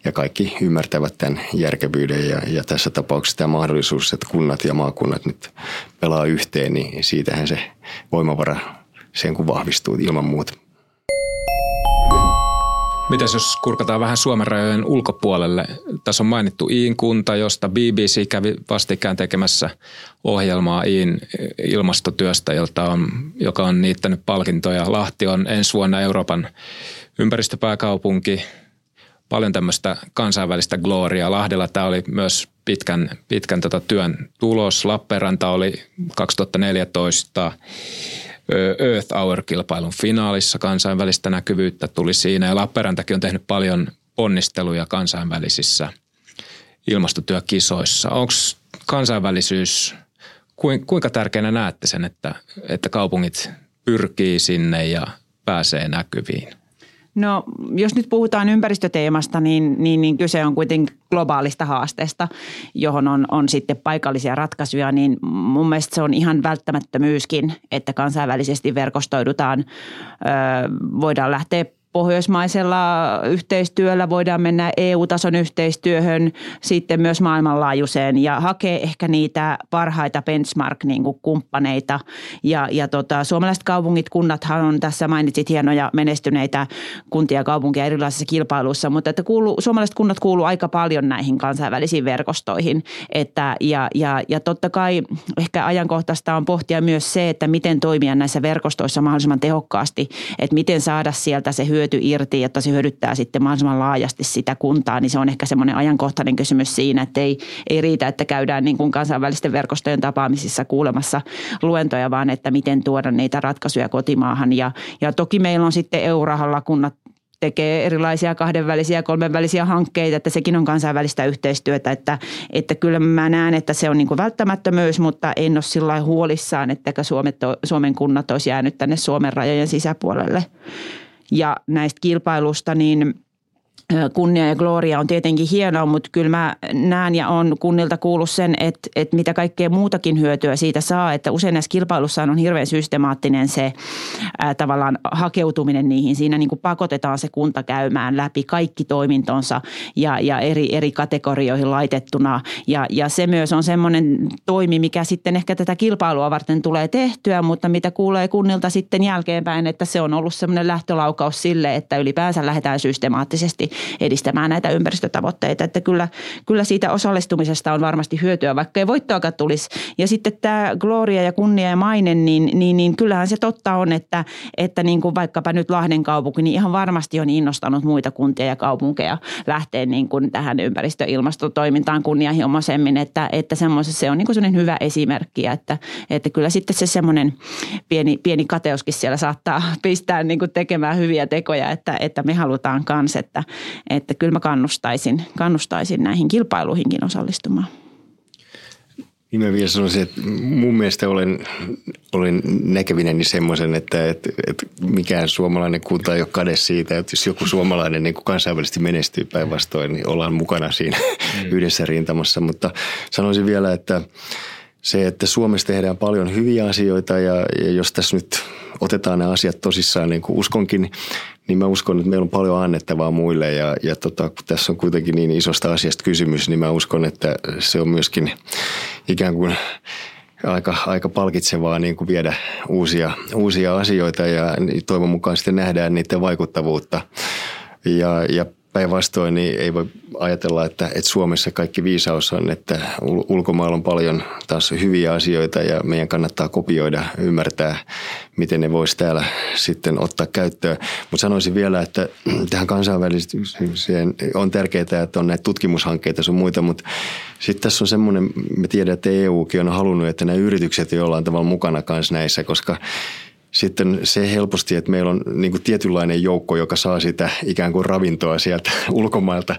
ja kaikki ymmärtävät tämän järkevyyden ja, ja tässä tapauksessa tämä mahdollisuus, että kunnat ja maakunnat nyt pelaa yhteen, niin siitähän se voimavara sen kun vahvistuu ilman muuta. Mitäs jos kurkataan vähän Suomen rajojen ulkopuolelle? Tässä on mainittu Iin kunta, josta BBC kävi vastikään tekemässä ohjelmaa Iin ilmastotyöstä, jolta on, joka on niittänyt palkintoja. Lahti on ensi vuonna Euroopan ympäristöpääkaupunki. Paljon tämmöistä kansainvälistä gloriaa. Lahdella tämä oli myös pitkän, pitkän tota työn tulos. Lappeenranta oli 2014 Earth Hour-kilpailun finaalissa kansainvälistä näkyvyyttä tuli siinä ja Lappeenrantakin on tehnyt paljon ponnisteluja kansainvälisissä ilmastotyökisoissa. Onko kansainvälisyys, kuinka tärkeänä näette sen, että, että kaupungit pyrkii sinne ja pääsee näkyviin? No jos nyt puhutaan ympäristöteemasta, niin, niin, niin kyse on kuitenkin globaalista haasteesta, johon on, on sitten paikallisia ratkaisuja, niin mun mielestä se on ihan välttämättömyyskin, että kansainvälisesti verkostoidutaan. Voidaan lähteä pohjoismaisella yhteistyöllä voidaan mennä EU-tason yhteistyöhön, sitten myös maailmanlaajuiseen ja hakea ehkä niitä parhaita benchmark-kumppaneita. Ja, ja tota, suomalaiset kaupungit, kunnathan on tässä mainitsit hienoja menestyneitä kuntia ja kaupunkia erilaisissa kilpailuissa, mutta että kuuluu, suomalaiset kunnat kuuluu aika paljon näihin kansainvälisiin verkostoihin. Että, ja, ja, ja totta kai ehkä ajankohtaista on pohtia myös se, että miten toimia näissä verkostoissa mahdollisimman tehokkaasti, että miten saada sieltä se hyöty hyöty irti, jotta se hyödyttää sitten mahdollisimman laajasti sitä kuntaa, niin se on ehkä semmoinen ajankohtainen kysymys siinä, että ei, ei riitä, että käydään niin kuin kansainvälisten verkostojen tapaamisissa kuulemassa luentoja, vaan että miten tuoda niitä ratkaisuja kotimaahan. Ja, ja toki meillä on sitten EU-rahalla kunnat tekee erilaisia kahdenvälisiä ja kolmenvälisiä hankkeita, että sekin on kansainvälistä yhteistyötä, että, että kyllä mä näen, että se on niin kuin välttämättömyys, mutta en ole sillä huolissaan, että Suomen kunnat olisi jäänyt tänne Suomen rajojen sisäpuolelle. Ja näistä kilpailusta, niin – kunnia ja gloria on tietenkin hienoa, mutta kyllä mä näen ja on kunnilta kuullut sen, että, että mitä kaikkea muutakin hyötyä siitä saa. Että usein näissä kilpailussa on hirveän systemaattinen se ää, tavallaan hakeutuminen niihin. Siinä niin kuin pakotetaan se kunta käymään läpi kaikki toimintonsa ja, ja eri, eri kategorioihin laitettuna. Ja, ja se myös on semmoinen toimi, mikä sitten ehkä tätä kilpailua varten tulee tehtyä, mutta mitä kuulee kunnilta sitten jälkeenpäin, että se on ollut semmoinen lähtölaukaus sille, että ylipäänsä lähdetään systemaattisesti edistämään näitä ympäristötavoitteita. Että kyllä, kyllä siitä osallistumisesta on varmasti hyötyä, vaikka ei voittoakaan tulisi. Ja sitten tämä gloria ja kunnia ja maine, niin, niin, niin kyllähän se totta on, että, että niin kuin vaikkapa nyt Lahden kaupunki, niin ihan varmasti on innostanut muita kuntia ja kaupunkeja lähteä niin kuin tähän ympäristö- ilmastotoimintaan kunnianhimoisemmin, että, että se on niin kuin hyvä esimerkki, että, että kyllä sitten se semmoinen pieni, pieni kateuskin siellä saattaa pistää niin kuin tekemään hyviä tekoja, että, että me halutaan kanssa, että, että kyllä mä kannustaisin, kannustaisin näihin kilpailuihinkin osallistumaan. Niin mä vielä sanoisin, että mun mielestä olen, olen näkevinäni semmoisen, että, että, että mikään suomalainen kunta ei ole kade siitä, että jos joku suomalainen niin kuin kansainvälisesti menestyy päinvastoin, niin ollaan mukana siinä mm. yhdessä rintamassa. Mutta sanoisin vielä, että se, että Suomessa tehdään paljon hyviä asioita ja, ja jos tässä nyt otetaan nämä asiat tosissaan, niin kuin uskonkin, niin mä uskon, että meillä on paljon annettavaa muille ja, ja tota, kun tässä on kuitenkin niin isosta asiasta kysymys, niin mä uskon, että se on myöskin ikään kuin aika, aika palkitsevaa niin kuin viedä uusia, uusia asioita ja toivon mukaan sitten nähdään niiden vaikuttavuutta. Ja, ja Päinvastoin niin ei voi ajatella, että, että Suomessa kaikki viisaus on, että ulkomailla on paljon taas hyviä asioita ja meidän kannattaa kopioida, ymmärtää, miten ne voisi täällä sitten ottaa käyttöön. Mutta sanoisin vielä, että tähän kansainväliseen on tärkeää, että on näitä tutkimushankkeita sun muita, mutta sitten tässä on semmoinen, me tiedämme, että EUkin on halunnut, että nämä yritykset jollain tavalla mukana kanssa näissä, koska sitten se helposti, että meillä on niin kuin tietynlainen joukko, joka saa sitä ikään kuin ravintoa sieltä ulkomailta,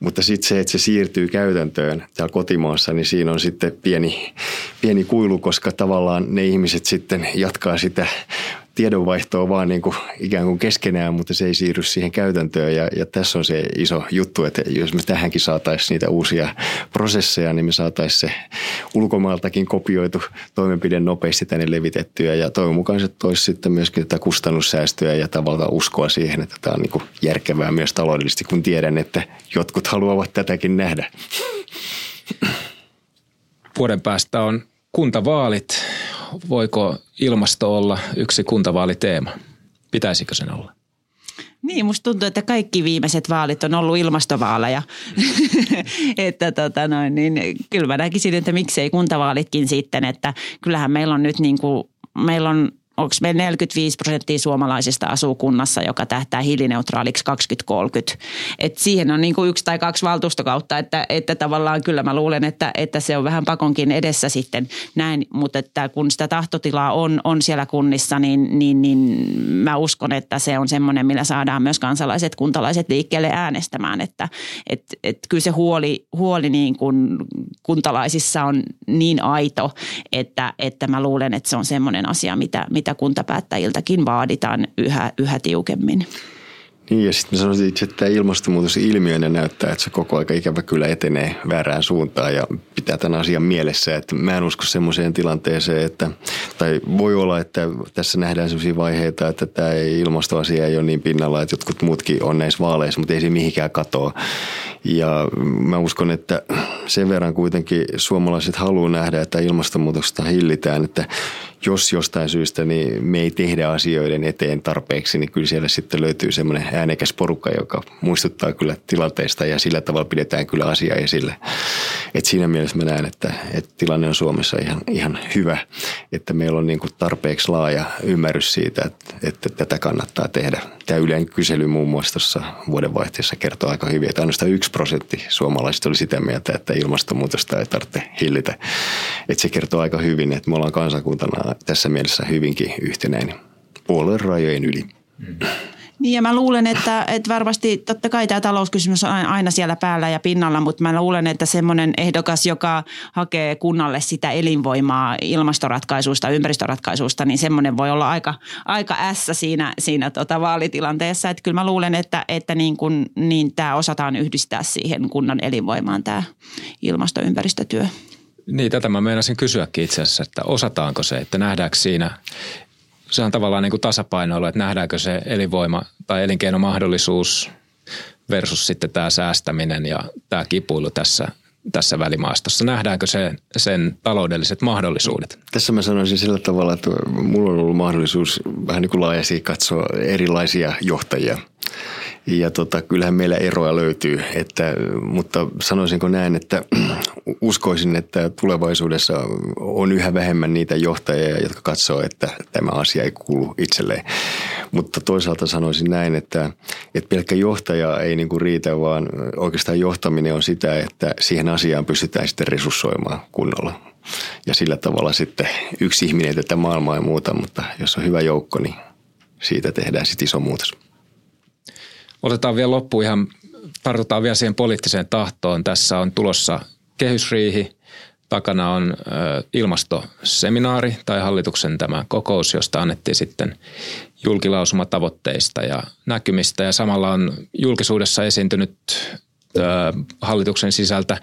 mutta sitten se, että se siirtyy käytäntöön täällä kotimaassa, niin siinä on sitten pieni, pieni kuilu, koska tavallaan ne ihmiset sitten jatkaa sitä tiedonvaihtoa vaan niin kuin ikään kuin keskenään, mutta se ei siirry siihen käytäntöön. Ja, ja tässä on se iso juttu, että jos me tähänkin saataisiin niitä uusia prosesseja, niin me saataisiin se ulkomailtakin kopioitu toimenpide nopeasti tänne levitettyä. Ja toivon mukaan se toisi sitten myöskin tätä kustannussäästöä ja tavallaan uskoa siihen, että tämä on niin kuin järkevää myös taloudellisesti, kun tiedän, että jotkut haluavat tätäkin nähdä. Vuoden päästä on kuntavaalit voiko ilmasto olla yksi kuntavaaliteema? Pitäisikö sen olla? Niin, musta tuntuu, että kaikki viimeiset vaalit on ollut ilmastovaaleja. että tota noin, niin kyllä mä näkisin, että miksei kuntavaalitkin sitten, että kyllähän meillä on nyt niin kuin, meillä on onko meillä 45 prosenttia suomalaisista asuu kunnassa, joka tähtää hiilineutraaliksi 2030. Et siihen on niin kuin yksi tai kaksi valtuustokautta, että, että tavallaan kyllä mä luulen, että, että se on vähän pakonkin edessä sitten näin, mutta että kun sitä tahtotilaa on, on siellä kunnissa, niin, niin, niin mä uskon, että se on semmoinen, millä saadaan myös kansalaiset, kuntalaiset liikkeelle äänestämään, että et, et kyllä se huoli, huoli niin kuin kuntalaisissa on niin aito, että, että mä luulen, että se on semmoinen asia, mitä, mitä mitä kuntapäättäjiltäkin vaaditaan yhä, yhä tiukemmin. Niin ja sitten sanoisin itse, että tämä ilmastonmuutos ilmiönä näyttää, että se koko aika ikävä kyllä etenee väärään suuntaan ja pitää tämän asian mielessä. Että mä en usko semmoiseen tilanteeseen, että, tai voi olla, että tässä nähdään sellaisia vaiheita, että tämä ilmastoasia ei ole niin pinnalla, että jotkut muutkin on näissä vaaleissa, mutta ei se mihinkään katoa. Ja mä uskon, että sen verran kuitenkin suomalaiset haluaa nähdä, että ilmastonmuutosta hillitään, että jos jostain syystä niin me ei tehdä asioiden eteen tarpeeksi, niin kyllä siellä sitten löytyy semmoinen äänekäs porukka, joka muistuttaa kyllä tilanteesta ja sillä tavalla pidetään kyllä asiaa esille. Et siinä mielessä mä näen, että, että tilanne on Suomessa ihan, ihan hyvä, että meillä on niin kuin tarpeeksi laaja ymmärrys siitä, että, että tätä kannattaa tehdä. Tämä yleinen kysely muun muassa tuossa vuodenvaihteessa kertoo aika hyvin, että ainoastaan yksi prosentti suomalaisista oli sitä mieltä, että ilmastonmuutosta ei tarvitse hillitä. Että se kertoo aika hyvin, että me ollaan kansakuntana tässä mielessä hyvinkin yhtenäinen puolueen rajojen yli. Mm. Niin ja mä luulen, että, että varmasti totta kai tämä talouskysymys on aina siellä päällä ja pinnalla, mutta mä luulen, että semmoinen ehdokas, joka hakee kunnalle sitä elinvoimaa ilmastoratkaisuista, ympäristöratkaisuista, niin semmoinen voi olla aika, aika ässä siinä, siinä tota vaalitilanteessa. Että kyllä mä luulen, että, että niin, kun, niin tämä osataan yhdistää siihen kunnan elinvoimaan tämä ilmastoympäristötyö. Niin, tätä mä meinasin kysyäkin itse asiassa, että osataanko se, että nähdäänkö siinä se on tavallaan niin kuin tasapainoilu, että nähdäänkö se elinvoima tai elinkeinomahdollisuus versus sitten tämä säästäminen ja tämä kipuilu tässä, tässä välimaastossa. Nähdäänkö se, sen taloudelliset mahdollisuudet? Tässä mä sanoisin sillä tavalla, että mulla on ollut mahdollisuus vähän niin kuin laajasti katsoa erilaisia johtajia – ja tota, kyllähän meillä eroa löytyy, että, mutta sanoisinko näin, että uskoisin, että tulevaisuudessa on yhä vähemmän niitä johtajia, jotka katsoo, että tämä asia ei kuulu itselleen. Mutta toisaalta sanoisin näin, että, että pelkkä johtaja ei niin kuin riitä, vaan oikeastaan johtaminen on sitä, että siihen asiaan pystytään sitten resurssoimaan kunnolla. Ja sillä tavalla sitten yksi ihminen tätä maailmaa ei muuta, mutta jos on hyvä joukko, niin siitä tehdään sitten iso muutos. Otetaan vielä loppu ihan, tartutaan vielä siihen poliittiseen tahtoon. Tässä on tulossa kehysriihi, takana on ilmastoseminaari tai hallituksen tämä kokous, josta annettiin sitten julkilausuma tavoitteista ja näkymistä. Ja samalla on julkisuudessa esiintynyt hallituksen sisältä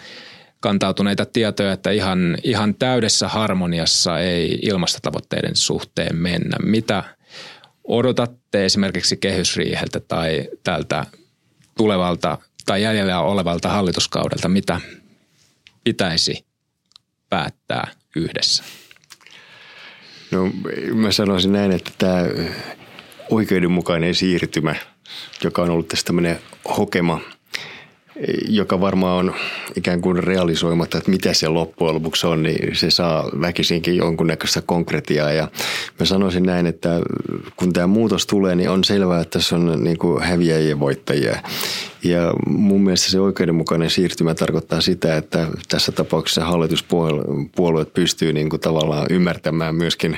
kantautuneita tietoja, että ihan, ihan täydessä harmoniassa ei ilmastotavoitteiden suhteen mennä. Mitä odotatte esimerkiksi kehysriiheltä tai tältä tulevalta tai jäljellä olevalta hallituskaudelta, mitä pitäisi päättää yhdessä? No mä sanoisin näin, että tämä oikeudenmukainen siirtymä, joka on ollut tässä tämmöinen hokema – joka varmaan on ikään kuin realisoimatta, että mitä se loppujen lopuksi on, niin se saa väkisinkin jonkunnäköistä konkretiaa. Ja mä sanoisin näin, että kun tämä muutos tulee, niin on selvää, että tässä on niin kuin häviäjiä ja voittajia. Ja mun mielestä se oikeudenmukainen siirtymä tarkoittaa sitä, että tässä tapauksessa hallituspuolueet pystyy niin kuin tavallaan ymmärtämään myöskin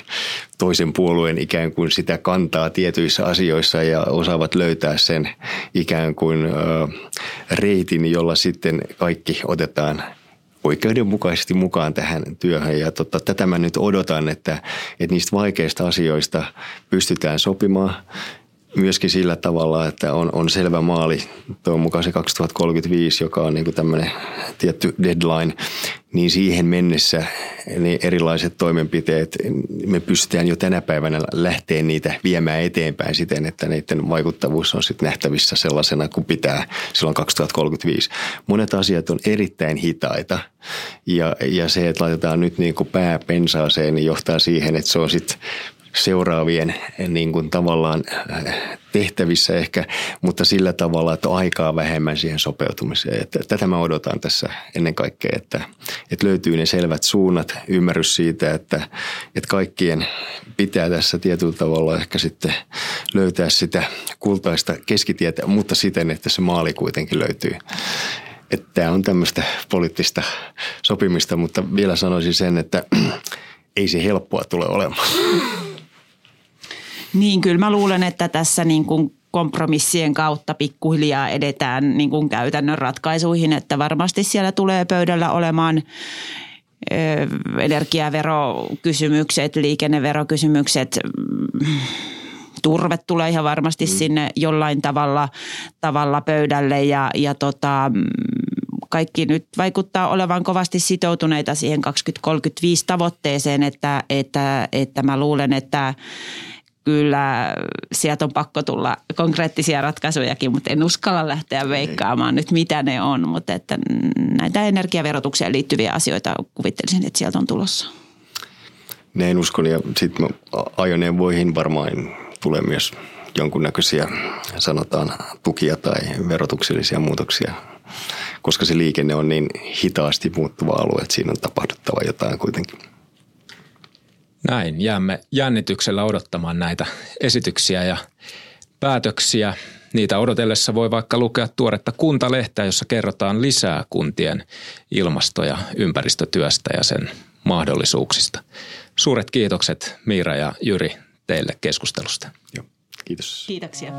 toisen puolueen ikään kuin sitä kantaa tietyissä asioissa ja osaavat löytää sen ikään kuin reitin, jolla sitten kaikki otetaan oikeudenmukaisesti mukaan tähän työhön. Ja tota, tätä mä nyt odotan, että, että niistä vaikeista asioista pystytään sopimaan myöskin sillä tavalla, että on, on selvä maali, tuon mukaan se 2035, joka on niin tämmöinen tietty deadline, niin siihen mennessä ne erilaiset toimenpiteet, me pystytään jo tänä päivänä lähteä niitä viemään eteenpäin siten, että niiden vaikuttavuus on sitten nähtävissä sellaisena kuin pitää silloin 2035. Monet asiat on erittäin hitaita ja, ja se, että laitetaan nyt niin kuin pää pensaaseen, niin johtaa siihen, että se on sitten seuraavien niin kuin tavallaan äh, tehtävissä ehkä, mutta sillä tavalla, että on aikaa vähemmän siihen sopeutumiseen. Että tätä mä odotan tässä ennen kaikkea, että, että löytyy ne selvät suunnat, ymmärrys siitä, että, että kaikkien pitää tässä tietyllä tavalla ehkä sitten löytää sitä kultaista keskitietä, mutta siten, että se maali kuitenkin löytyy. Että tämä on tämmöistä poliittista sopimista, mutta vielä sanoisin sen, että ei se helppoa tule olemaan. Niin, kyllä mä luulen, että tässä niin kuin kompromissien kautta pikkuhiljaa edetään niin kuin käytännön ratkaisuihin, että varmasti siellä tulee pöydällä olemaan energiaverokysymykset, liikenneverokysymykset, turve tulee ihan varmasti mm. sinne jollain tavalla, tavalla pöydälle ja, ja tota, kaikki nyt vaikuttaa olevan kovasti sitoutuneita siihen 2035 tavoitteeseen, että, että, että mä luulen, että kyllä sieltä on pakko tulla konkreettisia ratkaisujakin, mutta en uskalla lähteä veikkaamaan nyt mitä ne on. Mutta että näitä energiaverotukseen liittyviä asioita kuvittelisin, että sieltä on tulossa. Näin uskon ja sitten ajoneuvoihin varmaan tulee myös jonkunnäköisiä sanotaan tukia tai verotuksellisia muutoksia, koska se liikenne on niin hitaasti muuttuva alue, että siinä on tapahduttava jotain kuitenkin. Näin, jäämme jännityksellä odottamaan näitä esityksiä ja päätöksiä. Niitä odotellessa voi vaikka lukea tuoretta kuntalehteä, jossa kerrotaan lisää kuntien ilmasto- ja ympäristötyöstä ja sen mahdollisuuksista. Suuret kiitokset Miira ja Jyri teille keskustelusta. Joo, Kiitos. Kiitoksia.